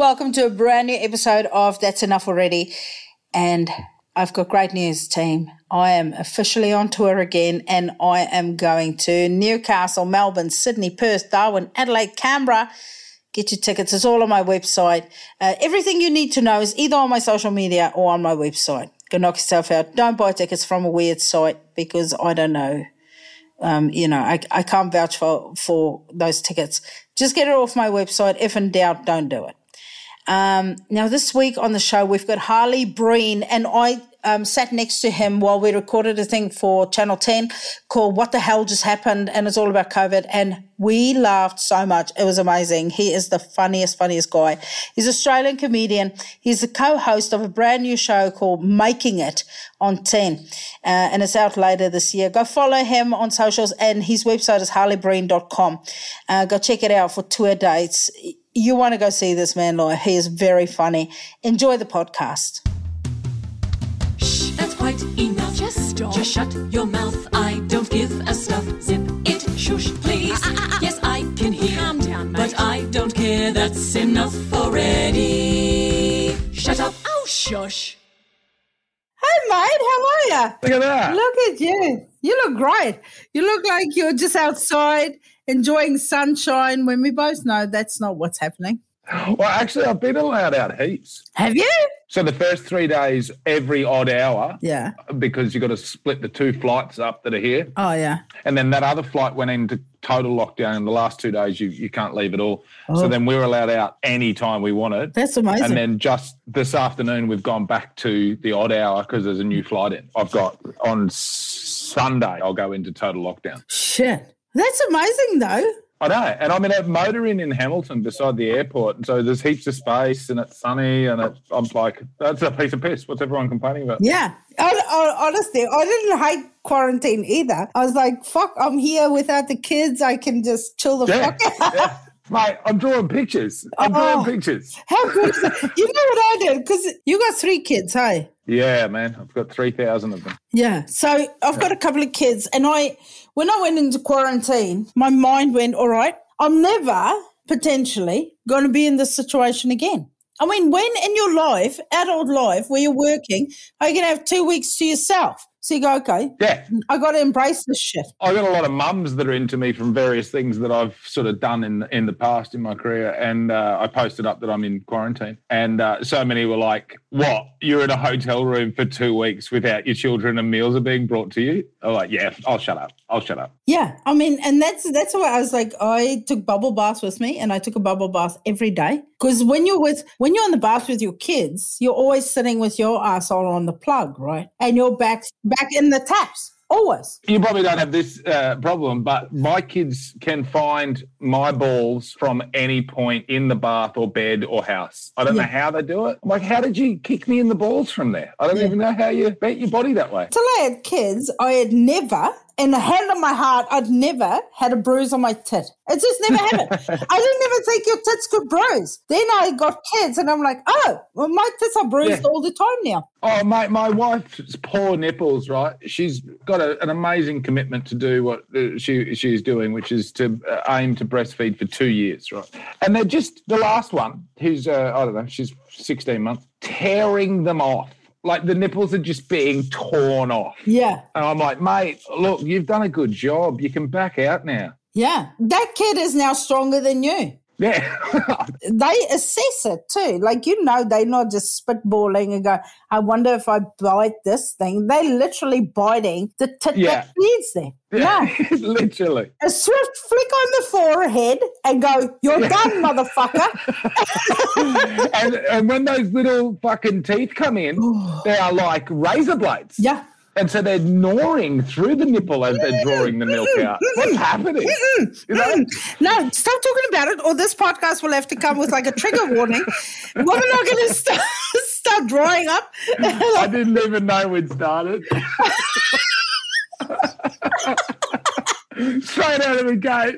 Welcome to a brand new episode of That's Enough Already. And I've got great news, team. I am officially on tour again and I am going to Newcastle, Melbourne, Sydney, Perth, Darwin, Adelaide, Canberra. Get your tickets. It's all on my website. Uh, everything you need to know is either on my social media or on my website. Go knock yourself out. Don't buy tickets from a weird site because I don't know. Um, you know, I, I can't vouch for, for those tickets. Just get it off my website. If in doubt, don't do it. Um, now, this week on the show, we've got Harley Breen, and I um, sat next to him while we recorded a thing for Channel 10 called What the Hell Just Happened? And it's all about COVID. And we laughed so much. It was amazing. He is the funniest, funniest guy. He's an Australian comedian. He's the co host of a brand new show called Making It on 10. Uh, and it's out later this year. Go follow him on socials, and his website is harleybreen.com. Uh, go check it out for tour dates you want to go see this man, Laura. He is very funny. Enjoy the podcast. Shh, that's quite enough. Just stop. Just shut your mouth. I don't give a stuff. Zip it, shush, please. Ah, ah, ah, yes, I can hear. Calm down, mate. But I don't care. That's enough already. Shut up. Oh, shush. Hey, mate. How are you? Look at that. Look at you. You look great. You look like you're just outside enjoying sunshine when we both know that's not what's happening. Well, actually, I've been allowed out heaps. Have you? So the first three days, every odd hour, Yeah. because you've got to split the two flights up that are here. Oh, yeah. And then that other flight went into total lockdown. In the last two days, you, you can't leave at all. Oh. So then we were allowed out any time we wanted. That's amazing. And then just this afternoon, we've gone back to the odd hour because there's a new flight in. I've got on Sunday, I'll go into total lockdown. Shit. That's amazing, though. I know. And I'm in a motor inn in Hamilton beside the airport. And so there's heaps of space and it's sunny. And it, I'm like, that's a piece of piss. What's everyone complaining about? Yeah. I, I, honestly, I didn't hate quarantine either. I was like, fuck, I'm here without the kids. I can just chill the Yeah. fuck out. yeah. Mate, I'm drawing pictures. I'm Oh. drawing pictures. How good is that? You know what I did? Because you got three kids, hey? Yeah, man. I've got 3,000 of them. Yeah. So I've got a couple of kids, and I, when I went into quarantine, my mind went, all right, I'm never potentially going to be in this situation again. I mean, when in your life, adult life, where you're working, are you going to have two weeks to yourself? So you go, okay, Yeah. I got to embrace this shit. I've got a lot of mums that are into me from various things that I've sort of done in in the past in my career, and uh, I posted up that I'm in quarantine, and uh, so many were like, "What? You're in a hotel room for two weeks without your children, and meals are being brought to you?" I'm like, "Yeah, I'll shut up. I'll shut up." Yeah, I mean, and that's that's why I was like, I took bubble baths with me, and I took a bubble bath every day. Because when you're with when you're in the bath with your kids, you're always sitting with your asshole on the plug, right? And your back back in the taps, always. You probably don't have this uh, problem, but my kids can find my balls from any point in the bath or bed or house. I don't Yeah. know how they do it. I'm like, how did you kick me in the balls from there? I don't Yeah. even know how you bent your body that way. Till I had kids, I had never, in the hand on my heart, I'd never had a bruise on my tit. It just never happened. I didn't even think your tits could bruise. Then I got kids, and I'm like, oh, well, my tits are bruised Yeah. all the time now. Oh, mate, my wife's poor nipples, right? She's got a, an amazing commitment to do what uh, she she's doing, which is to uh, aim to breastfeed for two years, right? And they're just the last one, who's uh, I don't know, she's 16 months, tearing them off. Like the nipples are just being torn off. Yeah. And I'm like, mate, look, you've done a good job. You can back out now. Yeah. That kid is now stronger than you. Yeah. they assess it too. Like, you know, they're not just spitballing and go, I wonder if I bite this thing. They're literally biting the tit Yeah. that feeds them. Yeah. Literally. A swift flick on the forehead and go, You're done, motherfucker. and, and when those little fucking teeth come in, they are like razor blades. yeah. And so they're gnawing through the nipple as they're drawing the milk mm-hmm. out. Mm-hmm. What's happening? You know? No, stop talking about it, or this podcast will have to come with like a trigger warning. We're not going to start, start drawing up. I didn't even know we'd started. Straight out of the gate.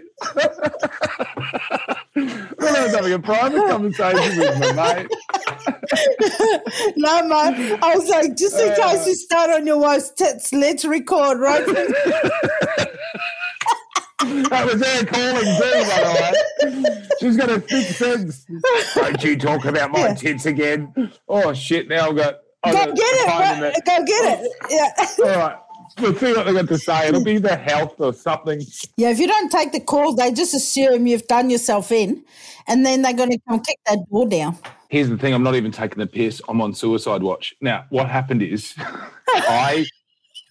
when I was having a private conversation with my mate. no, man. I was like, just in case you start on your wife's tits, let's record, right? that was her calling too, by the way. She's got a thick sense. Don't you talk about my Yeah. tits again? Oh shit! Now I've got. I've Go got get it. phone in bro. Go get it. Yeah. All right. We'll see what they're going to say. It'll be the health or something. Yeah, if you don't take the call, they just assume you've done yourself in, and then they're going to come kick that door down. Here's the thing: I'm not even taking the piss. I'm on suicide watch now. What happened is, I,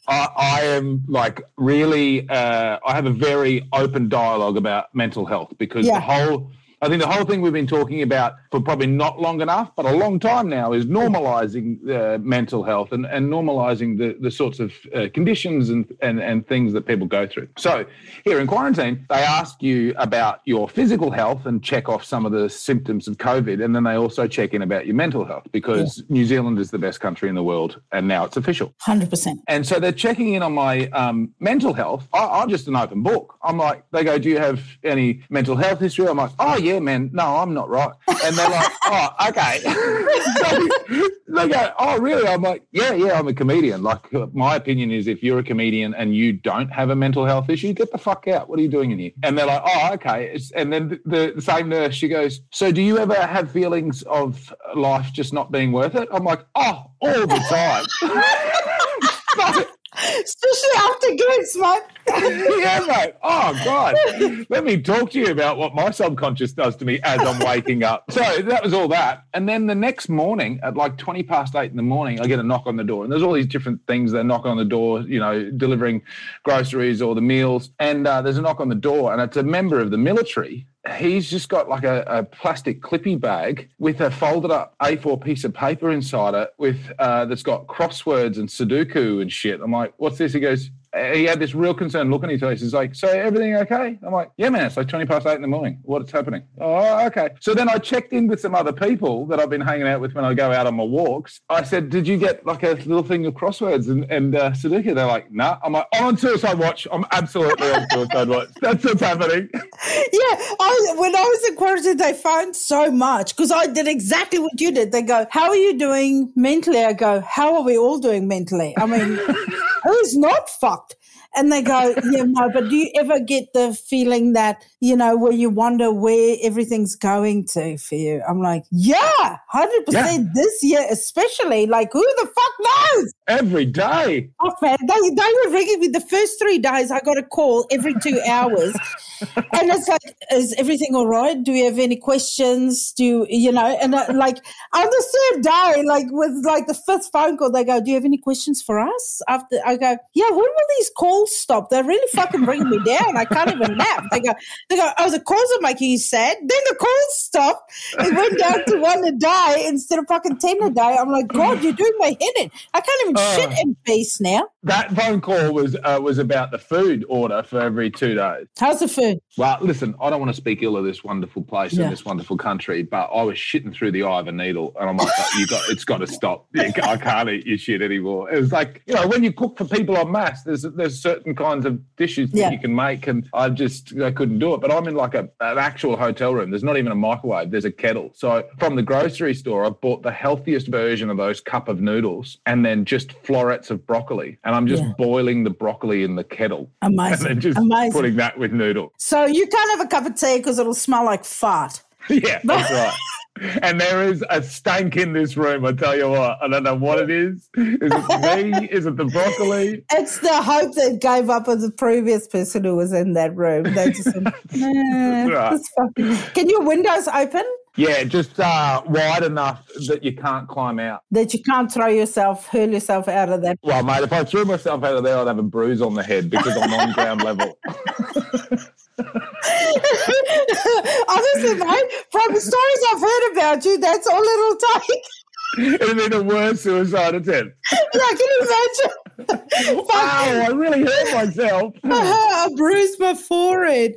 I, I am like really. Uh, I have a very open dialogue about mental health because Yeah. the whole. I think the whole thing we've been talking about for probably not long enough, but a long time now, is normalising uh, mental health and, and normalising the, the sorts of uh, conditions and, and, and things that people go through. So, here in quarantine, they ask you about your physical health and check off some of the symptoms of COVID. And then they also check in about your mental health because New Zealand is the best country in the world. And now it's official. Hundred percent. And so they're checking in on my um, mental health. I, I'm just an open book. I'm like, they go, Do you have any mental health history? I'm like, Oh, yeah, man. No, I'm not right. And they're like, Oh, okay. they go, Oh, really? I'm like, Yeah, yeah, I'm a comedian. Like, my opinion is if you're a comedian and you don't have a mental health issue, get the fuck out. What are you doing in here? And they're like, Oh, okay. And then the, the same nurse, she goes, So do you ever have feelings of life just not being worth it? I'm like, Oh, all the time. Especially after gigs, mate. yeah, mate. Oh, God. Let me talk to you about what my subconscious does to me as I'm waking up. So that was all that. And then the next morning at like 20 past eight in the morning, I get a knock on the door. And there's all these different things that knock on the door, you know, delivering groceries or the meals. And uh, there's a knock on the door, and it's a member of the military. He's just got like a, a plastic clippy bag with a folded up A4 piece of paper inside it with uh, that's got crosswords and Sudoku and shit. I'm like, what's this? He goes, he had this real concerned look on his face. He's like, "So everything okay?" I'm like, "Yeah, man. It's like twenty past eight in the morning. What's happening?" Oh, okay. So then I checked in with some other people that I've been hanging out with when I go out on my walks. I said, "Did you get like a little thing of crosswords and and uh, Sudoku?" They're like, "Nah." I'm like, "I'm on suicide watch. I'm absolutely on suicide watch. That's what's happening." Yeah, I, when I was in quarantine, they found so much because I did exactly what you did. They go, "How are you doing mentally?" I go, "How are we all doing mentally?" I mean, who's not fucked? And they go, "Yeah, no." But do you ever get the feeling that you know where you wonder where everything's going to for you? I'm like, yeah, hundred percent this year, especially. Like, who the fuck knows? Every day. Oh, man, they, they were ringing me the first three days. I got a call every two hours. and it's like, is everything all right? Do you have any questions? Do you, you know, and uh, like on the third day, like with like the fifth phone call, they go, do you have any questions for us? After I go, yeah, when will these calls stop? They're really fucking bringing me down. I can't even nap. They go, they go, oh, the calls are making you sad. Then the calls stopped. It went down to one a day instead of fucking 10 a day. I'm like, God, you're doing my head in. I can't even Oh. shit in peace now. That phone call was uh, was about the food order for every two days. How's the food? Well, listen, I don't want to speak ill of this wonderful place Yeah. and this wonderful country, but I was shitting through the eye of a needle, and I'm like, you got, it's got to stop. I can't eat your shit anymore. It was like, you know, when you cook for people on mass, there's there's certain kinds of dishes that Yeah. you can make, and I just I couldn't do it. But I'm in like a an actual hotel room. There's not even a microwave. There's a kettle. So from the grocery store, I bought the healthiest version of those cup of noodles, and then just florets of broccoli, and I'm just Yeah. boiling the broccoli in the kettle. Amazing. And then just Amazing. putting that with noodles. So you can't have a cup of tea because it'll smell like fart. Yeah, that's right. And there is a stank in this room, I tell you what. I don't know what it is. Is it me? Is it the broccoli? It's the hope that gave up on the previous person who was in that room. They just said, nah, Right. fucking... Can your windows open Yeah, just uh, wide enough that you can't climb out. that you can't throw yourself, hurl yourself out of that? Well, mate, if I threw myself out of there, I'd have a bruise on the head because I'm on ground level. Honestly, mate, from the stories I've heard about you, that's all it'll take. It'd be the worst suicide attempt. Yeah, can imagine? Wow, I really hurt myself. I bruised my forehead.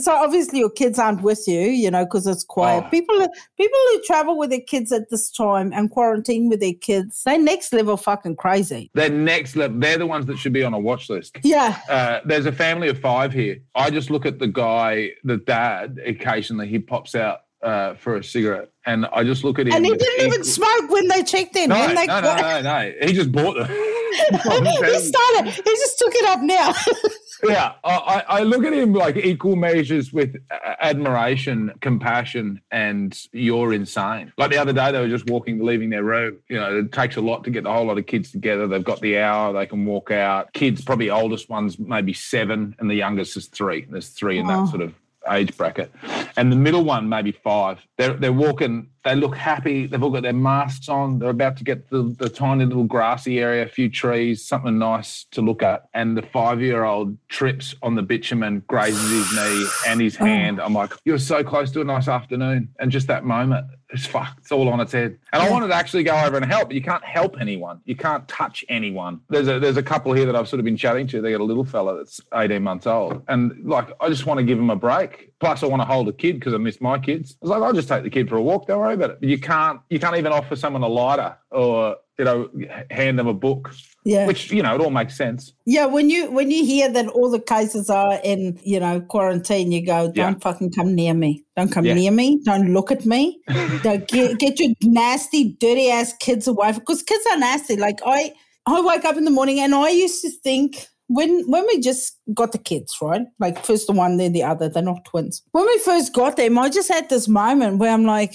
So obviously your kids aren't with you, you know, because it's quiet. Oh. People, people who travel with their kids at this time and quarantine with their kids—they're next level fucking crazy. They're next level. They're the ones that should be on a watch list. Yeah, Uh, there's a family of five here. I just look at the guy, the dad. Occasionally, he pops out uh, for a cigarette, and I just look at him. and he didn't even smoke when they checked in. No, when they no, no, no, no. He just bought them. he started. He just took it up now. yeah, I, I look at him like equal measures with uh, admiration, compassion, and you're insane. Like the other day, they were just walking, leaving their room. You know, it takes a lot to get the whole lot of kids together. They've got the hour, they can walk out. Kids, probably oldest one's maybe seven, and the youngest is three. There's three in Oh. that sort of age bracket, and the middle one maybe five. They're they're walking. They look happy. They've all got their masks on. They're about to get the, the tiny little grassy area, a few trees, something nice to look at. And the five year old trips on the bitumen, grazes his knee and his oh. hand. I'm like, you're so close to a nice afternoon. And just that moment, it's fuck, it's all on its head. And I wanted to actually go over and help, but you can't help anyone. You can't touch anyone. There's a there's a couple here that I've sort of been chatting to. They got a little fella that's 18 months old. And like I just want to give him a break. Plus I want to hold a kid because I miss my kids. I was like, I'll just take the kid for a walk, don't worry about it. But you can't you can't even offer someone a lighter or you know, hand them a book. Yeah. Which, you know, it all makes sense. Yeah, when you when you hear that all the cases are in, you know, quarantine, you go, don't Yeah. fucking come near me. Don't come Yeah. near me. Don't look at me. don't get, get your nasty, dirty ass kids away because kids are nasty. Like I I wake up in the morning and I used to think when when we just got the kids, right? Like first the one, then the other, they're not twins. When we first got them, I just had this moment where I'm like,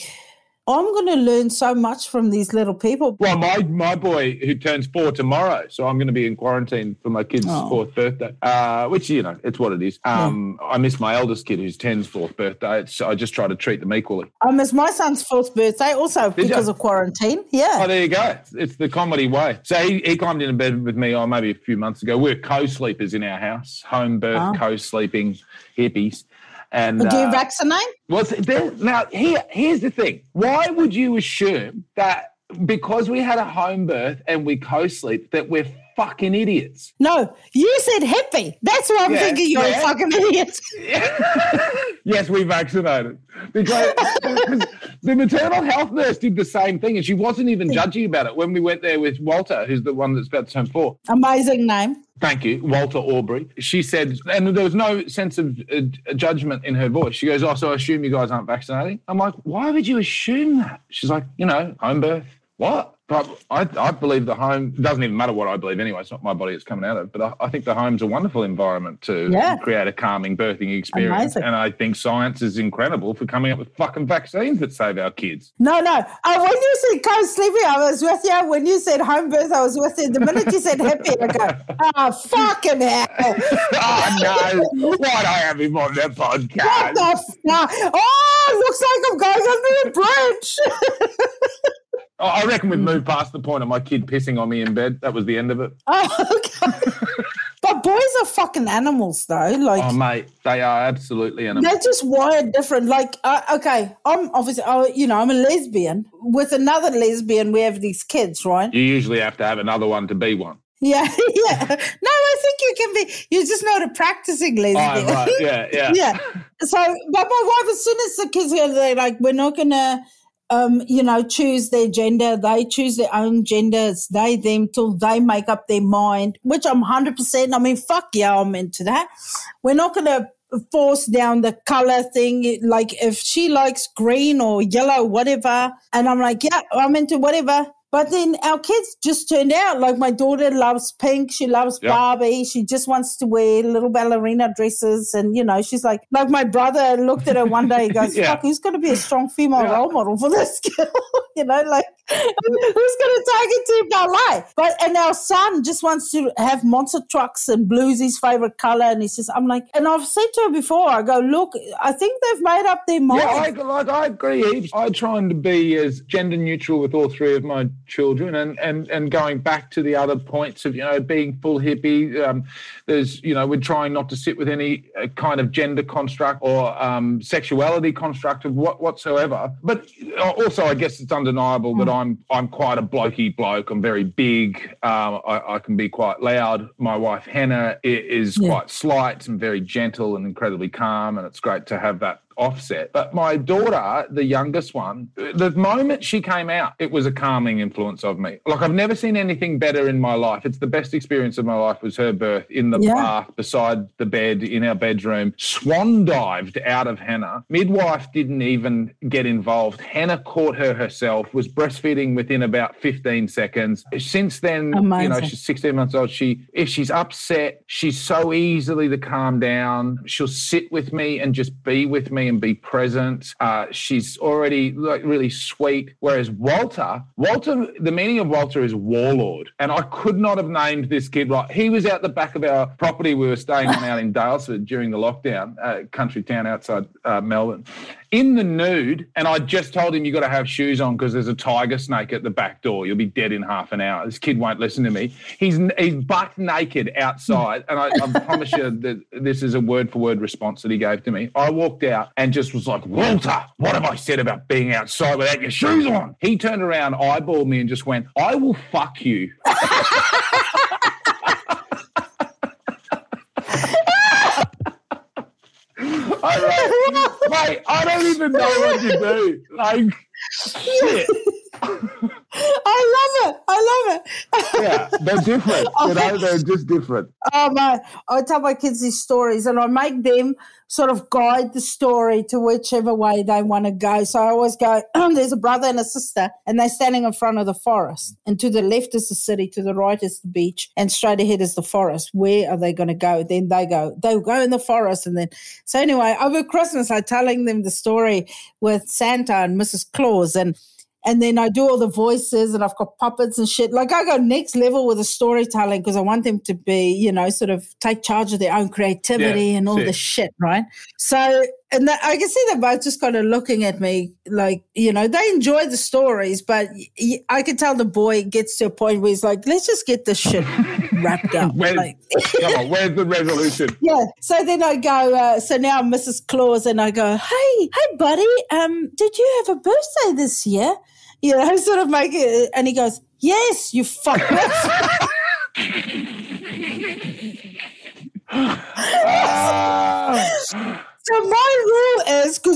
I'm gonna learn so much from these little people. Well, my my boy who turns four tomorrow, so I'm going to be in quarantine for my kid's Oh. fourth birthday. Uh, which you know, it's what it is. Um, I miss my eldest kid who's 10's fourth birthday. It's, I just try to treat them equally. I miss my son's fourth birthday also Did because ya? of quarantine. Yeah. Oh, there you go. It's the comedy way. So he, he climbed into bed with me, oh, maybe a few months ago. We're co-sleepers in our house, home birth, Oh. co-sleeping hippies. And Do you uh, vaccinate? Well, there, now here, here's the thing. Why would you assume that because we had a home birth and we co-sleep that we're fucking idiots? No, you said hippie. That's why I'm Yeah, thinking you're yeah. a fucking idiot. yes, we vaccinated because the maternal health nurse did the same thing, and she wasn't even judging about it when we went there with Walter, who's the one that's about to turn four. Amazing name. Thank you, Walter Aubrey. She said, and there was no sense of uh, judgment in her voice. She goes, "Oh, so I assume you guys aren't vaccinating." I'm like, "Why would you assume that?" She's like, "You know, home birth. What?" But I, I believe the home it doesn't even matter what I believe anyway. It's not my body it's coming out of. But I, I think the home's a wonderful environment to Yeah. create a calming birthing experience. Amazing. And I think science is incredible for coming up with fucking vaccines that save our kids. No, no. Uh, when you said co-sleeping, I was with you. When you said home birth, I was with you. The minute you said happy, I go, oh, fucking hell. oh no! Why'd I have him on the What podcast? the fuck? Oh, looks like I'm going under the bridge. Oh, I reckon we've moved past the point of my kid pissing on me in bed. That was the end of it. oh, okay. but boys are fucking animals, though. Like, Oh, mate, they are absolutely animals. They're just wired different. Like, uh, okay, I'm obviously, uh, you know, I'm a lesbian. With another lesbian, we have these kids, right? You usually have to have another one to be one. Yeah, yeah. No, I think you can be. You're just not a practicing Oh, lesbian. right. Yeah, yeah. yeah. So, but my wife, as soon as the kids are they're like, we're not gonna, um, you know, choose their gender. They choose their own gender. It's they them till they make up their mind. Which I'm hundred percent. I mean, fuck yeah, I'm into that. We're not gonna force down the color thing. Like if she likes green or yellow, whatever, and I'm like, yeah, I'm into whatever. But then our kids just turned out like my daughter loves pink. She loves Yeah. Barbie. She just wants to wear little ballerina dresses. And, you know, she's like, like my brother looked at her one day. He goes, Yeah. fuck, who's going to be a strong female Yeah. role model for this girl? you know, like, who's going to take it to ballet? But, and our son just wants to have monster trucks and blue's his favorite color. And he says, I'm like, and I've said to her before, I go, look, I think they've made up their mind. Yeah, I, like, I agree. heaps. I try to be as gender neutral with all three of my children, and and and going back to the other points of you know being full hippie. Um, there's you know we're trying not to sit with any uh, kind of gender construct or um, sexuality construct of what whatsoever. But uh, also, I guess it's undeniable that I'm I'm quite a blokey bloke. I'm very big. Um, I, I can be quite loud. My wife Hannah is Yeah. quite slight and very gentle and incredibly calm, and it's great to have that offset. But my daughter, the youngest one, the moment she came out, it was a calming influence of me. Like I've never seen anything better in my life. It's the best experience of my life was her birth in the Yeah. bath beside the bed in our bedroom. Swan dived out of Hannah. Midwife didn't even get involved. Hannah caught her herself, was breastfeeding within about 15 seconds. Since then, you know, she's 16 months old. She if she's upset, she's so easily to calm down. She'll sit with me and just be with me and be present. Uh, she's already like really sweet. Whereas Walter, Walter, the meaning of Walter is warlord, and I could not have named this kid right. He was out the back of our property we were staying on out in Daylesford during the lockdown, uh, country town outside uh, Melbourne. In the nude, and I just told him you got to have shoes on because there's a tiger snake at the back door. You'll be dead in half an hour. This kid won't listen to me. He's he's butt naked outside, and I, I promise you that this is a word for word response that he gave to me. I walked out and just was like, Walter, what have I said about being outside without your shoes on? He turned around, eyeballed me, and just went, I will fuck you. I don't, I don't even know what to do. Like, shit. I love it. I love it. Yeah, they're different. You know, they're just different. Oh my! I tell my kids these stories and I make them sort of guide the story to whichever way they want to go. So I always go, there's a brother and a sister, and they're standing in front of the forest. And to the left is the city, to the right is the beach, and straight ahead is the forest. Where are they going to go? Then they go, they'll go in the forest. And then, so anyway, over Christmas, I'm telling them the story with Santa and Mrs. Claus. And and then I do all the voices and I've got puppets and shit. Like I go next level with the storytelling because I want them to be, you know, sort of take charge of their own creativity Yeah, and all the shit, right? So, and that, I can see them both just kind of looking at me like, you know, they enjoy the stories, but I can tell the boy gets to a point where he's like, let's just get this shit wrapped up. Where's, Like, come on, where's the resolution? yeah. So then I go, uh, so now I'm Mrs. Claus and I go, hey, hey, buddy, um, did you have a birthday this year? You know, sort of make it. And he goes, yes, you. Ah, so my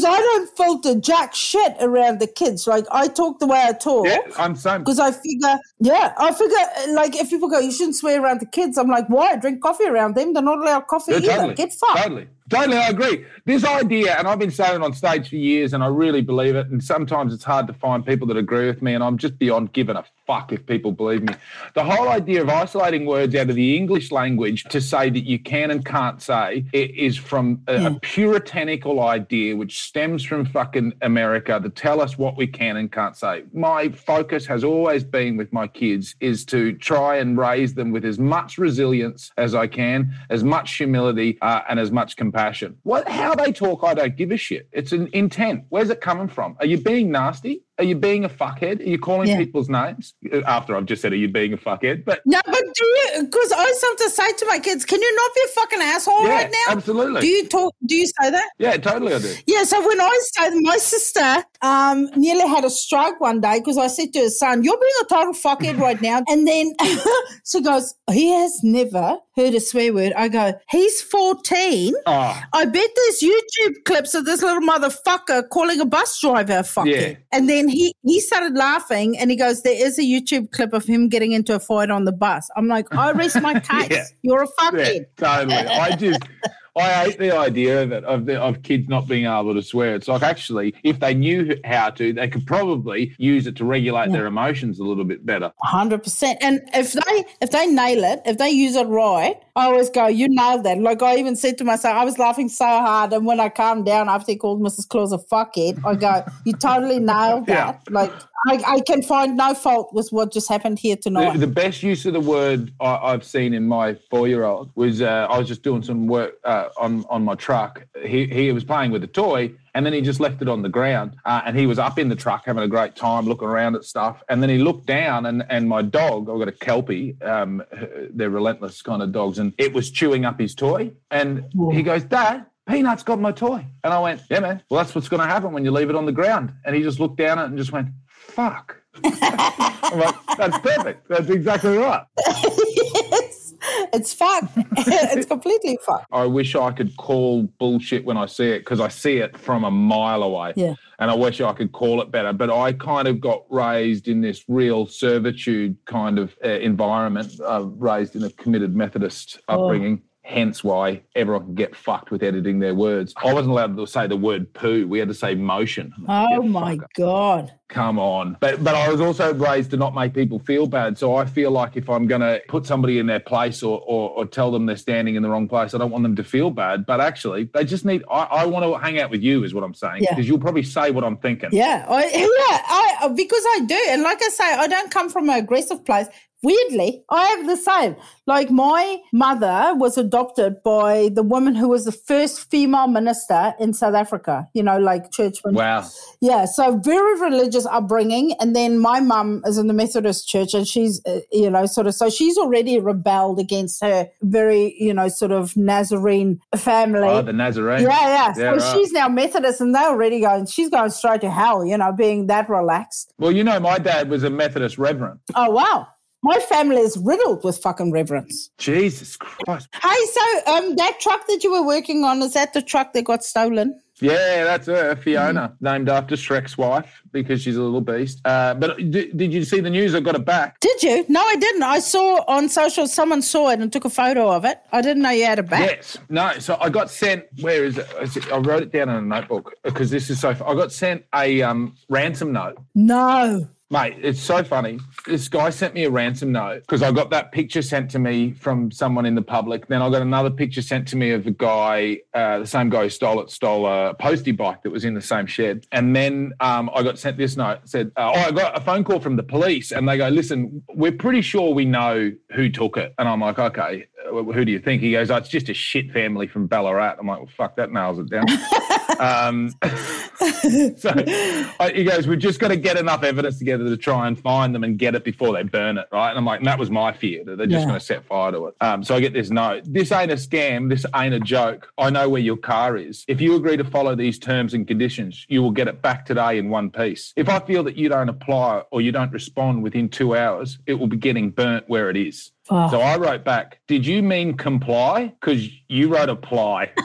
because I don't filter jack shit around the kids. Like, I talk the way I talk. yeah, I'm same. Because I figure, yeah, I figure, like, if people go, you shouldn't swear around the kids, I'm like, why? Drink coffee around them. They're not allowed coffee Yeah, either. totally. Get fucked. Totally. Totally, I agree. This idea, and I've been saying it on stage for years, and I really believe it. And sometimes it's hard to find people that agree with me, and I'm just beyond giving a fuck if people believe me. The whole idea of isolating words out of the English language to say that you can and can't say is from a, a puritanical idea which stems from fucking America to tell us what we can and can't say. My focus has always been with my kids is to try and raise them with as much resilience as I can, as much humility, uh, and as much compassion. What, how they talk, I don't give a shit. It's an intent. Where's it coming from? Are you being nasty? Are you being a fuckhead? Are you calling Yeah. people's names? Uh, After I've just said, are you being a fuckhead? But No, but do you? Because I sometimes say to my kids, "Can you not be a fucking asshole yeah, right now?" absolutely. Do you talk? Do you say that? yeah, totally I do. Yeah. So when I say that my sister um, nearly had a stroke one day because I said to her son, "You're being a total fuckhead right now," and then she goes, "He has never heard a swear word." I go, "He's 14." Oh, I bet there's YouTube clips of this little motherfucker calling a bus driver a fuckhead. Yeah. And then he, he started laughing and he goes, There is a YouTube clip of him getting into a fight on the bus. I'm like, I rest my case. Yeah. You're a yeah, totally. I just, I hate the idea that of, the, of kids not being able to swear. It's like actually, if they knew how to, they could probably use it to regulate their emotions a little bit better. Hundred percent. And if they if they nail it, if they use it right, I always go, "You nailed that." Like I even said to myself, I was laughing so hard, and when I calmed down after he called Mrs. Claus a fuckhead, I go, "You totally nailed that." Like I, I can find no fault with what just happened here tonight. The, the best use of the word I, I've seen in my four-year-old was uh, I was just doing some work uh, on on my truck. He he was playing with a toy, and then he just left it on the ground. Uh, and he was up in the truck having a great time, looking around at stuff. And then he looked down, and and my dog, I've got a kelpie. Um, they're relentless kind of dogs, and it was chewing up his toy. And he goes, Dad. Peanut's got my toy. And I went, Yeah, man. Well, that's what's going to happen when you leave it on the ground. And he just looked down at it and just went, Fuck. Like, That's perfect. That's exactly right. yes. It's fucked. it's completely fucked. I wish I could call bullshit when I see it because I see it from a mile away. Yeah. And I wish I could call it better. But I kind of got raised in this real servitude kind of uh, environment, uh, raised in a committed Methodist Oh. Hence why everyone can get fucked with editing their words. I wasn't allowed to say the word poo. We had to say motion. Oh Get my. God. Come on. But but I was also raised to not make people feel bad. So I feel like if I'm gonna put somebody in their place or or, or tell them they're standing in the wrong place, I don't want them to feel bad. But actually they just need I, I want to hang out with you is what I'm saying. Yeah. Because you'll probably say what I'm thinking. Yeah, I, yeah, I because I do, and like I say, I don't come from an aggressive place. Weirdly, I have the same. Like my mother was adopted by the woman who was the first female minister in South Africa. You know, like church. Wow. Yeah, so very religious upbringing, and then my mum is in the Methodist church, and she's, uh, you know, sort of, so she's already rebelled against her very, you know, sort of Nazarene family. Oh, the Nazarene. Yeah, yeah. So Yeah, right. she's now Methodist, and they're already going. She's going straight to hell. You know, being that relaxed. Well, you know, my dad was a Methodist reverend. Oh wow, my family is riddled with fucking reverence. Jesus Christ. Hey, so um, that truck that you were working on is that the truck that got stolen? Yeah, that's her, Fiona, Mm. named after Shrek's wife because she's a little beast. Uh, but d- did you see the news? I got it back. Did you? No, I didn't. I saw on social someone saw it and took a photo of it. I didn't know you had it back. Yes. No. So I got sent. Where is it? Is it- I wrote it down in a notebook because this is so. I got sent a um, ransom note. No. Mate, it's so funny. This guy sent me a ransom note because I got that picture sent to me from someone in the public. Then I got another picture sent to me of a guy, uh, the same guy who stole it, stole a postie bike that was in the same shed. And then um, I got sent this note. Said, uh, "Oh, I got a phone call from the police, and they go, listen, we're pretty sure we know who took it." And I'm like, "Okay, who do you think?" He goes, oh, "It's just a shit family from Ballarat." I'm like, "Well, fuck, that nails it down." um, so uh, he goes, We've just got to get enough evidence together to try and find them and get it before they burn it, right? And I'm like, and that was my fear that they're just Yeah. going to set fire to it. Um, so I get this note. This ain't a scam. This ain't a joke. I know where your car is. If you agree to follow these terms and conditions, you will get it back today in one piece. If I feel that you don't apply or you don't respond within two hours, it will be getting burnt where it is. Oh. So I wrote back, Did you mean comply? Because you wrote apply.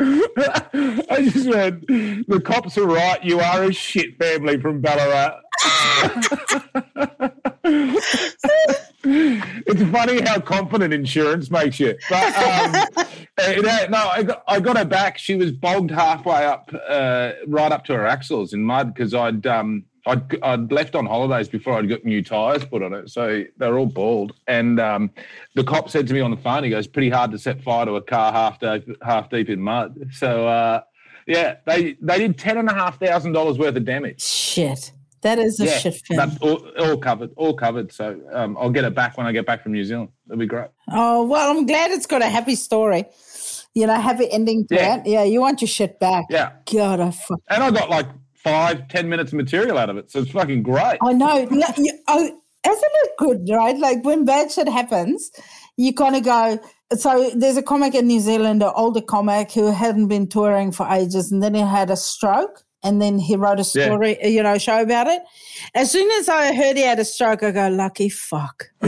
I just went, the cops are right. You are a shit family from Ballarat. it's funny how confident insurance makes you. But um, no, no, I got, I got her back. She was bogged halfway up, uh, right up to her axles in mud because I'd. Um, I'd, I'd left on holidays before I'd got new tyres put on it, so they're all bald. And um, the cop said to me on the phone, he goes, "Pretty hard to set fire to a car half deep, half deep in mud." So uh, yeah, they they did ten and a half thousand dollars worth of damage. Shit. That is a yeah, shit film. all, all covered, all covered. So um, I'll get it back when I get back from New Zealand. That'll be great. Oh, well, I'm glad it's got a happy story. You know, happy ending to Yeah. it. Yeah, you want your shit back. Yeah, God, I fuck. and I got like five, ten minutes of material out of it, so it's fucking great. I know. Oh, isn't it good, right? Like when bad shit happens, you kind of go. So there's a comic in New Zealand, an older comic who hadn't been touring for ages, and then he had a stroke. And then he wrote a Yeah. story, you know, show about it. As soon as I heard he had a stroke, I go, lucky fuck.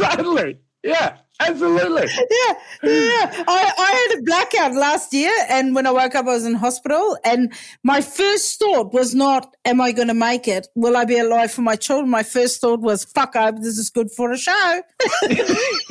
Totally. Yeah, absolutely. yeah, yeah. I, I had a blackout last year, and when I woke up, I was in hospital. And my first thought was not, "Am I going to make it? Will I be alive for my children?" My first thought was, "Fuck, I hope this is good for a show."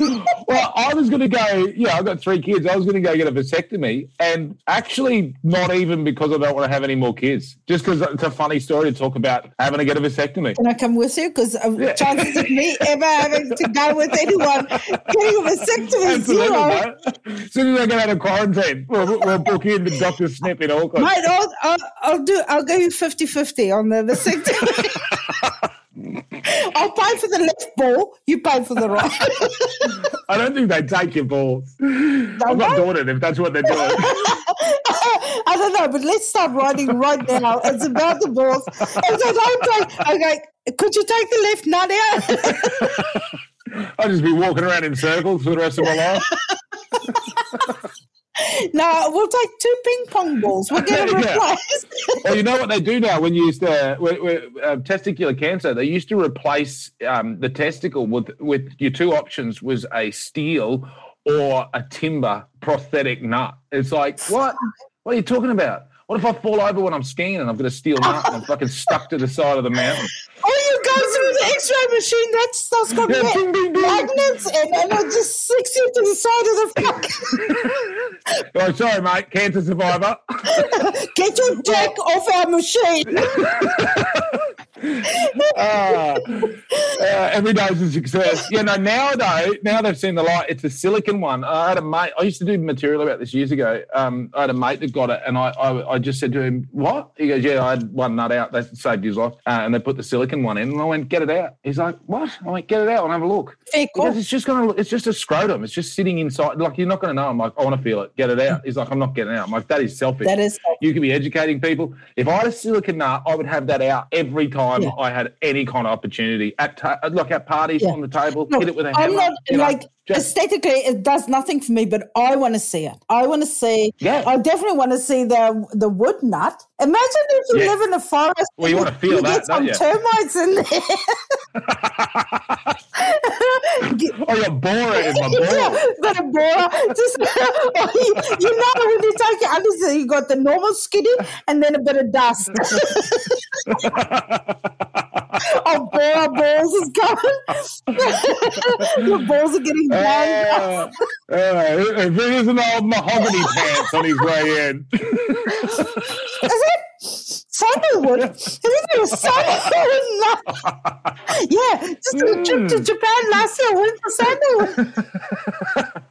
well, I was going to go, yeah, I've got three kids. I was going to go get a vasectomy. And actually, not even because I don't want to have any more kids, just because it's a funny story to talk about having to get a vasectomy. Can I come with you? Because uh, chances of me ever having to go with anyone getting vasectomy zero. As soon as I get out of quarantine, we'll, we'll book in to Dr. Snip in Auckland. Mate, I'll, I'll, I'll do. I'll go you 50-50 on the vasectomy. I'll pay for the left ball. You pay for the right. I don't think they take your balls. I'm not doing it if that's what they're doing. I don't know, but let's start writing right now. It's about the balls. And so don't take, okay, could you take the left nut out? I'll just be walking around in circles for the rest of my life. no, we'll take two ping pong balls. We'll get them Yeah. replaced. well, you know what they do now when you with, with, uh, testicular cancer, they used to replace um, the testicle with with your two options was a steel or a timber prosthetic nut. It's like what? What are you talking about? What if I fall over when I'm skiing and I'm going to steel nut and I'm fucking stuck to the side of the mountain? Or oh, you go through the X-ray machine that stuff's got Yeah, ding, ding, ding. magnets and it just sticks you to the side of the fuck. Oh, sorry, mate, cancer survivor. Get your dick off our machine. Ah, uh, every day's a success. Yeah, no, now though, now they've seen the light. It's a silicon one. I had a mate. I used to do material about this years ago. Um, I had a mate that got it, and I, I, I just said to him, "What?" He goes, "Yeah, I had one nut out. They saved his life, uh, and they put the silicon one in." And I went, "Get it out." He's like, "What?" I went, "Get it out and have a look." Fair goes, it's just gonna. It's just a scrotum. It's just sitting inside. Like you're not gonna know. I'm like, I want to feel it. Get it out. He's like, I'm not getting out. I'm like, that is selfish. That is selfish. You could be educating people. If I had a silicon nut, I would have that out every time Yeah. I had any kind of opportunity at ta- like at parties Yeah. on the table. Look, hit it with a I'm hammer. not you know, like just- aesthetically. It does nothing for me, but I want to see it. I want to see. Yeah. I definitely want to see the the wood nut. Imagine if you Yeah. live in a forest. Well, you and wanna feel you that, get some you? termites in there. oh, you're boring in my ball. got a borer. Just you, you know when you take your unders, you got the normal skinny and then a bit of dust. oh, borer balls is coming. Your balls are getting. Uh, uh, if it isn't old mahogany pants on his way in. Sandalwood? Is it a sandalwood? Yeah, just a trip to hmm. Japan last year. Went for sandalwood.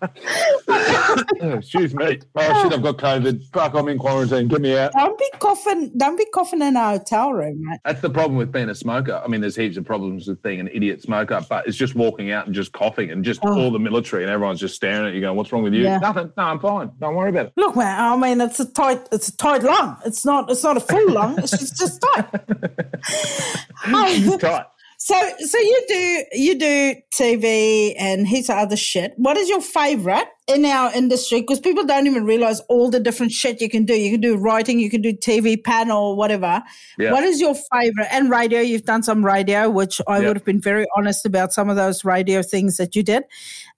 Oh, excuse me. Oh shit! I've got COVID. Fuck! I'm in quarantine. Get me out. Don't be coughing. Don't be coughing in a hotel room, right? That's the problem with being a smoker. I mean, there's heaps of problems with being an idiot smoker, but it's just walking out and just coughing and just Oh. all the military and everyone's just staring at you, going, "What's wrong with you?" Yeah. Nothing. No, I'm fine. Don't worry about it. Look, man. I mean, it's a tight. It's a tight lung. It's not. It's not a full lung. It's just, just tight. Oh, Tight. so, so you do you do TV and heaps of other shit. What is your favorite in our industry? Because people don't even realize all the different shit you can do. You can do writing. You can do TV panel, whatever. Yeah. What is your favorite? And radio. You've done some radio, which I Yeah. would have been very honest about some of those radio things that you did.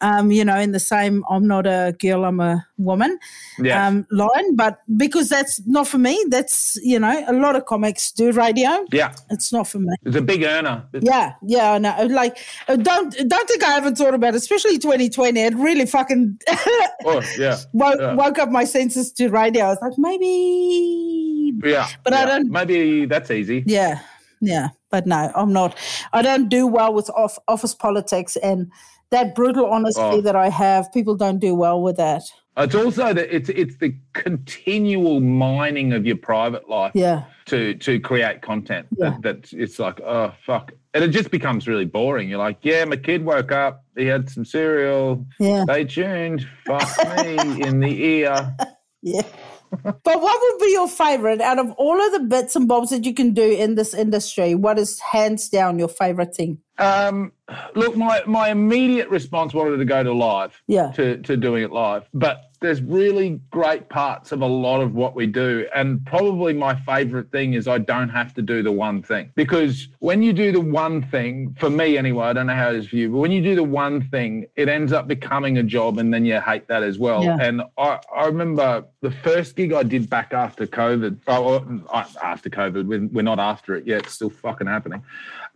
Um, you know, in the same, I'm not a girl, I'm a woman Yes. um, line, but because that's not for me, that's, you know, a lot of comics do radio. yeah, It's not for me. it's a big earner. Yeah, yeah, I know. Like, don't don't think I haven't thought about it, especially 2020. It really fucking Oh, yeah. woke, Yeah. woke up my senses to radio. I was like, maybe, Yeah. But I don't- Maybe that's easy. yeah, yeah. But no, I'm not. I don't do well with off, office politics and that brutal honesty Oh. that I have. People don't do well with that. It's also that it's it's the continual mining of your private life Yeah, to to create content. Yeah. That, that it's like oh fuck, and it just becomes really boring. You're like, yeah, my kid woke up, he had some cereal, yeah, Stay tuned. Fuck me in the ear. yeah. but what would be your favorite out of all of the bits and bobs that you can do in this industry? What is hands down your favorite thing? Um, look, my, my immediate response wanted to go to live, Yeah. to, to doing it live. But there's really great parts of a lot of what we do. And probably my favorite thing is I don't have to do the one thing. Because when you do the one thing, for me anyway, I don't know how it is for you, but when you do the one thing, it ends up becoming a job and then you hate that as well. Yeah. And I, I remember the first gig I did back after COVID, oh, uh, after COVID, we're, we're not after it yet, it's still fucking happening.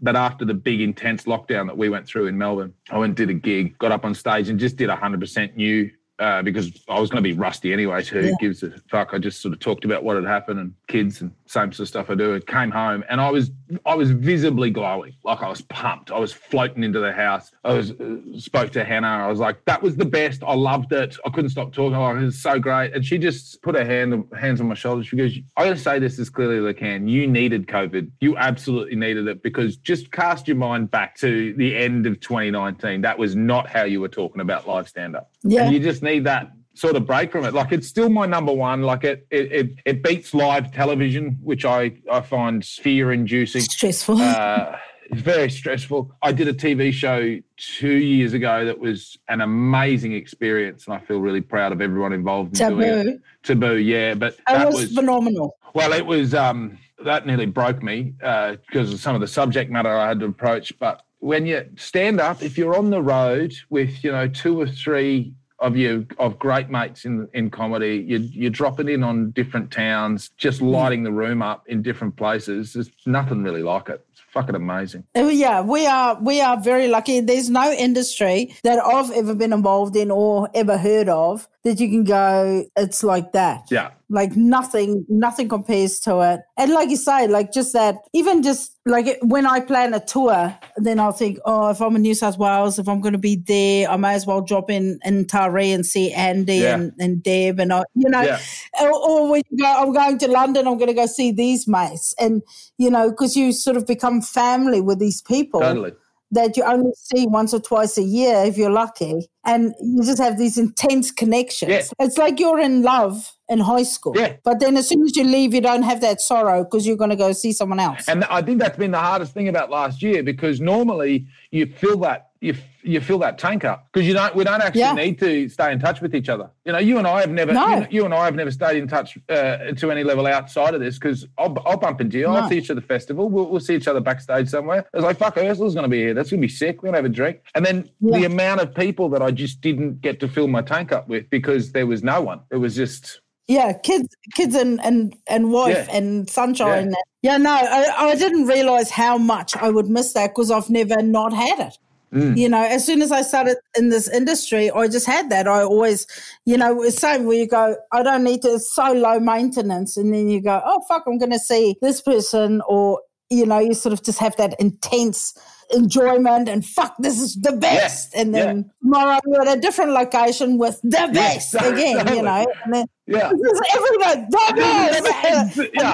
But after the big intense lockdown that we went through in Melbourne, I went and did a gig, got up on stage and just did 100% new uh, because I was going to be rusty anyway. So who Yeah. gives a fuck? I just sort of talked about what had happened and kids and same sort of stuff I do. I came home and I was I was visibly glowing, like I was pumped. I was floating into the house. I was uh, spoke to Hannah. I was like, that was the best. I loved it. I couldn't stop talking. Oh, it was so great. And she just put her hand hands on my shoulders. She goes, I got to say this as clearly as I can. You needed COVID. You absolutely needed it because just cast your mind back to the end of 2019. That was not how you were talking about live stand up. Yeah. And you just need that sort of break from it. Like it's still my number one. Like it it it, it beats live television, which I I find fear inducing. Stressful. Uh, it's very stressful. I did a TV show two years ago that was an amazing experience, and I feel really proud of everyone involved in doing it. Taboo. Taboo, yeah, but That that was, was phenomenal. well, it was um, that nearly broke me uh, because of some of the subject matter I had to approach. But when you stand up, if you're on the road with you know two or three of you of great mates in in comedy, you you're dropping in on different towns, just lighting the room up in different places. There's nothing really like it. It's fucking amazing. Uh, Yeah, we are we are very lucky. There's no industry that I've ever been involved in or ever heard of that you can go. It's like that. Yeah. Like nothing, nothing compares to it. And like you say, like just that, even just like when I plan a tour, then I'll think, oh, if I'm in New South Wales, if I'm going to be there, I may as well drop in in Taree and see Andy Yeah. and, and Deb and I, you know, Yeah. or, or when you go, I'm going to London, I'm going to go see these mates, and you know, because you sort of become family with these people Totally. That you only see once or twice a year if you're lucky, and you just have these intense connections. Yeah. It's like you're in love in high school, Yeah. but then as soon as you leave, you don't have that sorrow because you're going to go see someone else. And I think that's been the hardest thing about last year because normally you feel that you you fill that tank up because you don't we don't actually Yeah. need to stay in touch with each other. You know, you and I have never No. you, you and I have never stayed in touch uh, to any level outside of this because I'll, I'll bump into you. I'll see each other at the festival. We'll, we'll see each other backstage somewhere. It's like, fuck, Urzila's going to be here. That's going to be sick. We're going to have a drink. And then Yeah. the amount of people that I just didn't get to fill my tank up with because there was no one. It was just Yeah, kids, kids, and and and wife Yeah. and sunshine. Yeah, no, I, I didn't realize how much I would miss that because I've never not had it. Mm. You know, as soon as I started in this industry, I just had that. I always, you know, it's same where you go, I don't need to. It's so low maintenance, and then you go, oh fuck, I'm going to see this person, or you know, you sort of just have that intense enjoyment and fuck, this is the best. and then tomorrow you're at a different location with the best totally. again, you know, and then yeah. because every night, the best. yeah.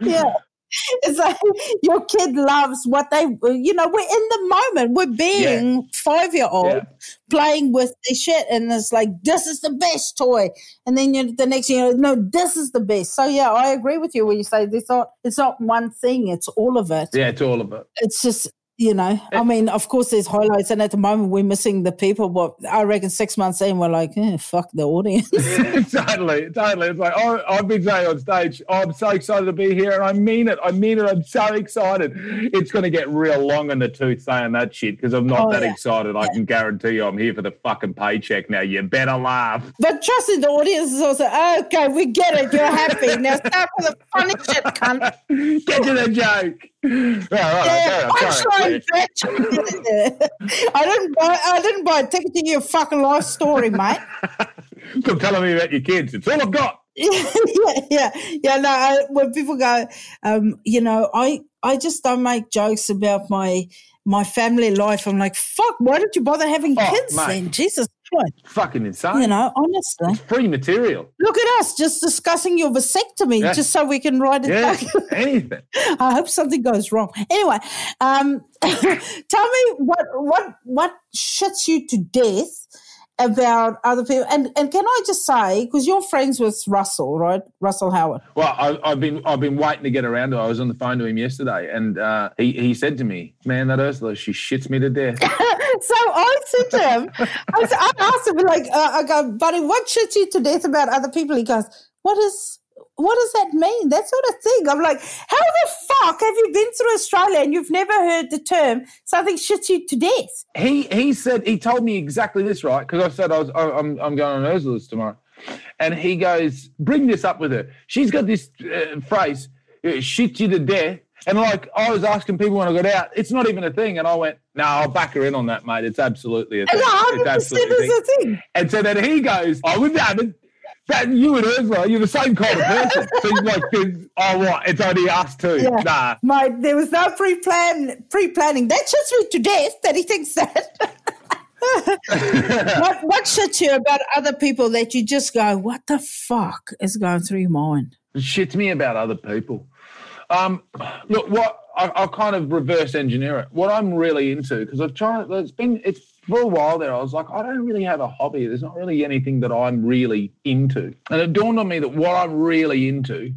yeah. It's like your kid loves what they, you know, we're in the moment. We're being five year old Yeah. playing with the shit, and it's like, this is the best toy. And then you the next year, you know, no, this is the best. So, yeah, I agree with you when you say it's not, it's not one thing, it's all of it. Yeah, it's all of it. It's just, you know, I mean, of course, there's highlights, and at the moment, we're missing the people. But I reckon six months in, we're like, eh, fuck the audience. totally, totally. It's like oh, I've been saying on stage, oh, I'm so excited to be here, and I mean it. I mean it. I'm so excited. It's going to get real long in the tooth saying that shit because I'm not Oh, that yeah. excited. I can guarantee you, I'm here for the fucking paycheck now. You better laugh. But trust me, the audience is also, okay, we get it. You're happy. Now start with the funny shit, cunt. Get to the joke. Right, right, Yeah, okay, I'm sorry. punchline, bitch. I didn't buy I didn't buy a ticket to your fucking life story, mate. Stop telling me about your kids. It's all I've got. yeah, yeah, yeah. No, I, when people go, um, you know, I I just don't make jokes about my my family life. I'm like, fuck, why did you bother having Oh, kids mate. then? Jesus Christ. Fucking insane. You know, honestly. Free material. Look at us just discussing your vasectomy Yeah. just so we can write it Yeah, back. anything. I hope something goes wrong. Anyway, um, tell me what what what shits you to death about other people. And and can I just say, because you're friends with Russell, right? Russell Howard. Well, I, I've been I've been waiting to get around to. it. I was on the phone to him yesterday, and uh, he he said to me, "Man, that Urzila, she shits me to death." So I said to him, I, was, I asked him like, uh, I go, buddy, what shits you to death about other people? He goes, what is. What does that mean? That sort of thing. I'm like, how the fuck have you been through Australia and you've never heard the term something shits you to death? he he said he told me exactly this, right? Because I said I was I- I'm I'm going on Urzila's tomorrow, and he goes, "Bring this up with her." She's got this uh, phrase, uh, "shit you to death." And like I was asking people when I got out, it's not even a thing. And I went, "No, I'll back her in on that, mate. It's absolutely a thing. And It's 100% absolutely a thing." a thing. And so then he goes, "I wouldn't happen." That you and Urzila, you're the same kind of person. so he's like, "Oh, what? It's only us two. Yeah. Nah, Mate, there was no pre-plan, pre-planning. That shits me to death that he thinks that. what, what shits you about other people that you just go, what the fuck is going through your mind? It shits me about other people. Um, look, what I, I'll kind of reverse engineer it. What I'm really into, because I've tried, it's been, it's for a while there. I was like, I don't really have a hobby. There's not really anything that I'm really into. And it dawned on me that what I'm really into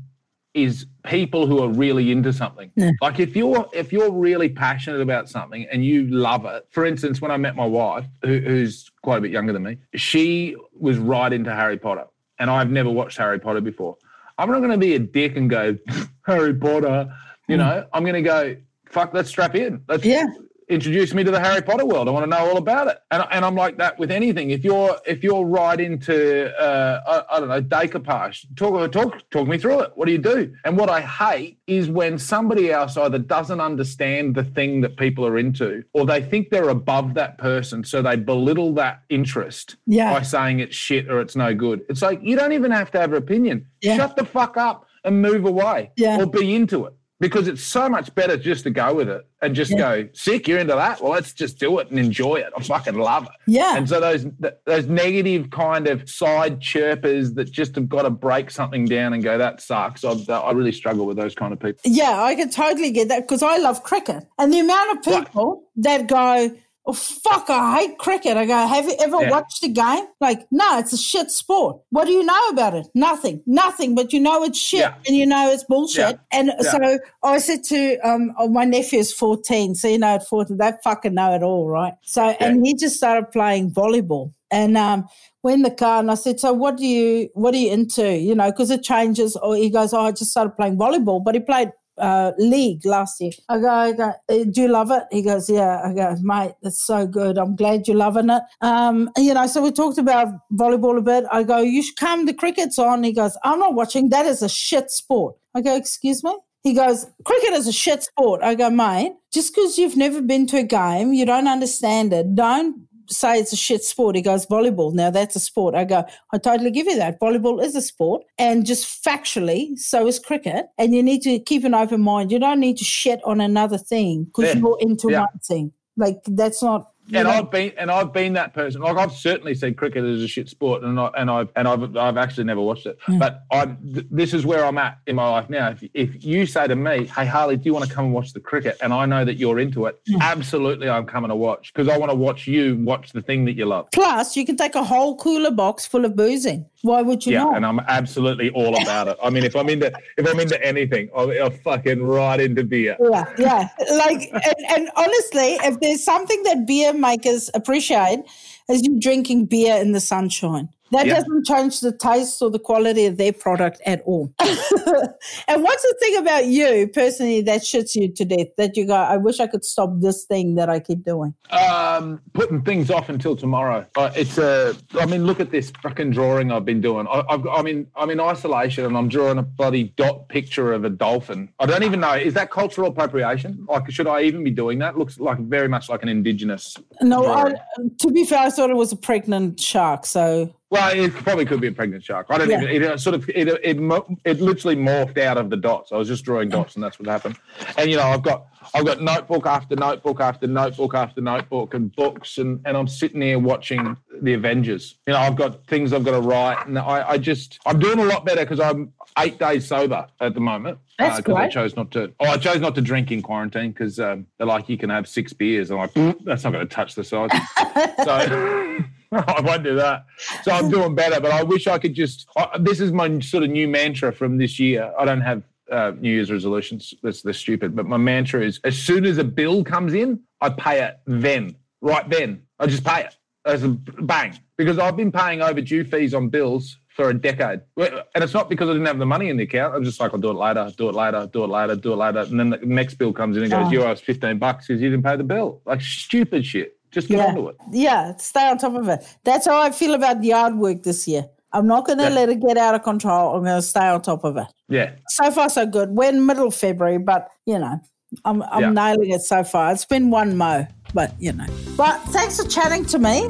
is people who are really into something. Like if you're if you're really passionate about something and you love it. For instance, when I met my wife, who, who's quite a bit younger than me, she was right into Harry Potter, and I've never watched Harry Potter before. I'm not going to be a dick and go Harry Potter. You hmm. know, I'm going to go fuck. Let's strap in. Let's Yeah. Introduce me to the Harry Potter world. I want to know all about it. And, and I'm like that with anything. If you're if you're right into uh, I, I don't know decoupage, talk talk talk me through it. What do you do? And what I hate is when somebody else either doesn't understand the thing that people are into, or they think they're above that person, so they belittle that interest Yeah. by saying it's shit or it's no good. It's like you don't even have to have an opinion. Yeah. Shut the fuck up and move away, Yeah. or be into it. Because it's so much better just to go with it and just Yeah. go, sick, you're into that? Well, let's just do it and enjoy it. I fucking love it. Yeah. And so those those negative kind of side chirpers that just have got to break something down and go, that sucks. I, I really struggle with those kind of people. Yeah, I can totally get that because I love cricket. And the amount of Right. people that go, oh, fuck, I hate cricket. I go, have you ever Yeah. watched a game? Like, no, it's a shit sport. What do you know about it? Nothing, nothing, but you know it's shit Yeah. and you know it's bullshit. Yeah. And so I said to, um, oh, my nephew's 14. So, you know, at 14, they fucking know it all, right? So, and he just started playing volleyball. And, um, went in the car and I said, so what do you, what are you into? You know, because it changes. Or he goes, oh, I just started playing volleyball, but he played uh, league last year. I go, I go, "Uh, do you love it? He goes, yeah. I go, mate, it's so good. I'm glad you're loving it. Um, you know, so we talked about volleyball a bit. I go, you should come. The cricket's on. He goes, I'm not watching. That is a shit sport. I go, excuse me. He goes, cricket is a shit sport. I go, mate, just because you've never been to a game, you don't understand it. Don't say it's a shit sport. He goes, volleyball. Now that's a sport. I go, I totally give you that. Volleyball is a sport. And just factually, so is cricket. And you need to keep an open mind. You don't need to shit on another thing because Yeah. you're into Yeah. one thing. Like that's not. And know- I've been and I've been that person. Like I've certainly said cricket is a shit sport, and I and I've and I've I've actually never watched it. Hmm. But I th- this is where I'm at in my life now. If, if you say to me, "Hey Harley, do you want to come and watch the cricket?" and I know that you're into it, hmm. absolutely, I'm coming to watch because I want to watch you watch the thing that you love. Plus, you can take a whole cooler box full of boozing. Why would you Yeah, not? and I'm absolutely all about it. I mean, if I'm into if I'm into anything, I'm, I'm fucking right into beer. Yeah, yeah. Like, and, and honestly, if there's something that beer makers appreciate, as you drinking beer in the sunshine. That Yeah. doesn't change the taste or the quality of their product at all. and what's the thing about you personally that shits you to death? That you go, I wish I could stop this thing that I keep doing. Um, putting things off until tomorrow. Uh, it's a. I mean, look at this fucking drawing I've been doing. I, I've, I'm, in. I'm in isolation, and I'm drawing a bloody dot picture of a dolphin. I don't even know. Is that cultural appropriation? Like, should I even be doing that? Looks like very much like an indigenous. No, I, to be fair, I thought it was a pregnant shark. So Well, it probably could be a pregnant shark. I don't Yeah. even. It uh, sort of. It, uh, it. It literally morphed out of the dots. I was just drawing dots, and that's what happened. And you know, I've got. I've got notebook after notebook after notebook after notebook and books, and, and I'm sitting here watching the Avengers. You know, I've got things I've got to write, and I, I just I'm doing a lot better because I'm eight days sober at the moment. Uh, that's because I chose not to. Oh, I chose not to drink in quarantine because um, they're like you can have six beers. I'm like mm, that's not going to touch the size. so. I won't do that. So I'm doing better, but I wish I could just. I, this is my sort of new mantra from this year. I don't have uh, New Year's resolutions. That's they're stupid. But my mantra is: as soon as a bill comes in, I pay it then, right then. I just pay it as a bang because I've been paying overdue fees on bills for a decade, and it's not because I didn't have the money in the account. I'm just like, I'll do it later, do it later, do it later, do it later, and then the next bill comes in and goes, Oh. "You owe us fifteen bucks because you didn't pay the bill." Like stupid shit. Just get yeah, onto it. yeah, stay on top of it. That's how I feel about yard work this year. I'm not going to Yeah. let it get out of control. I'm going to stay on top of it. Yeah. So far, so good. We're in middle of February, but you know, I'm I'm Yeah. nailing it so far. It's been one mo, but you know. But thanks for chatting to me.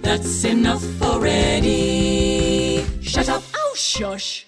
That's enough already. Shut up. Oh, shush.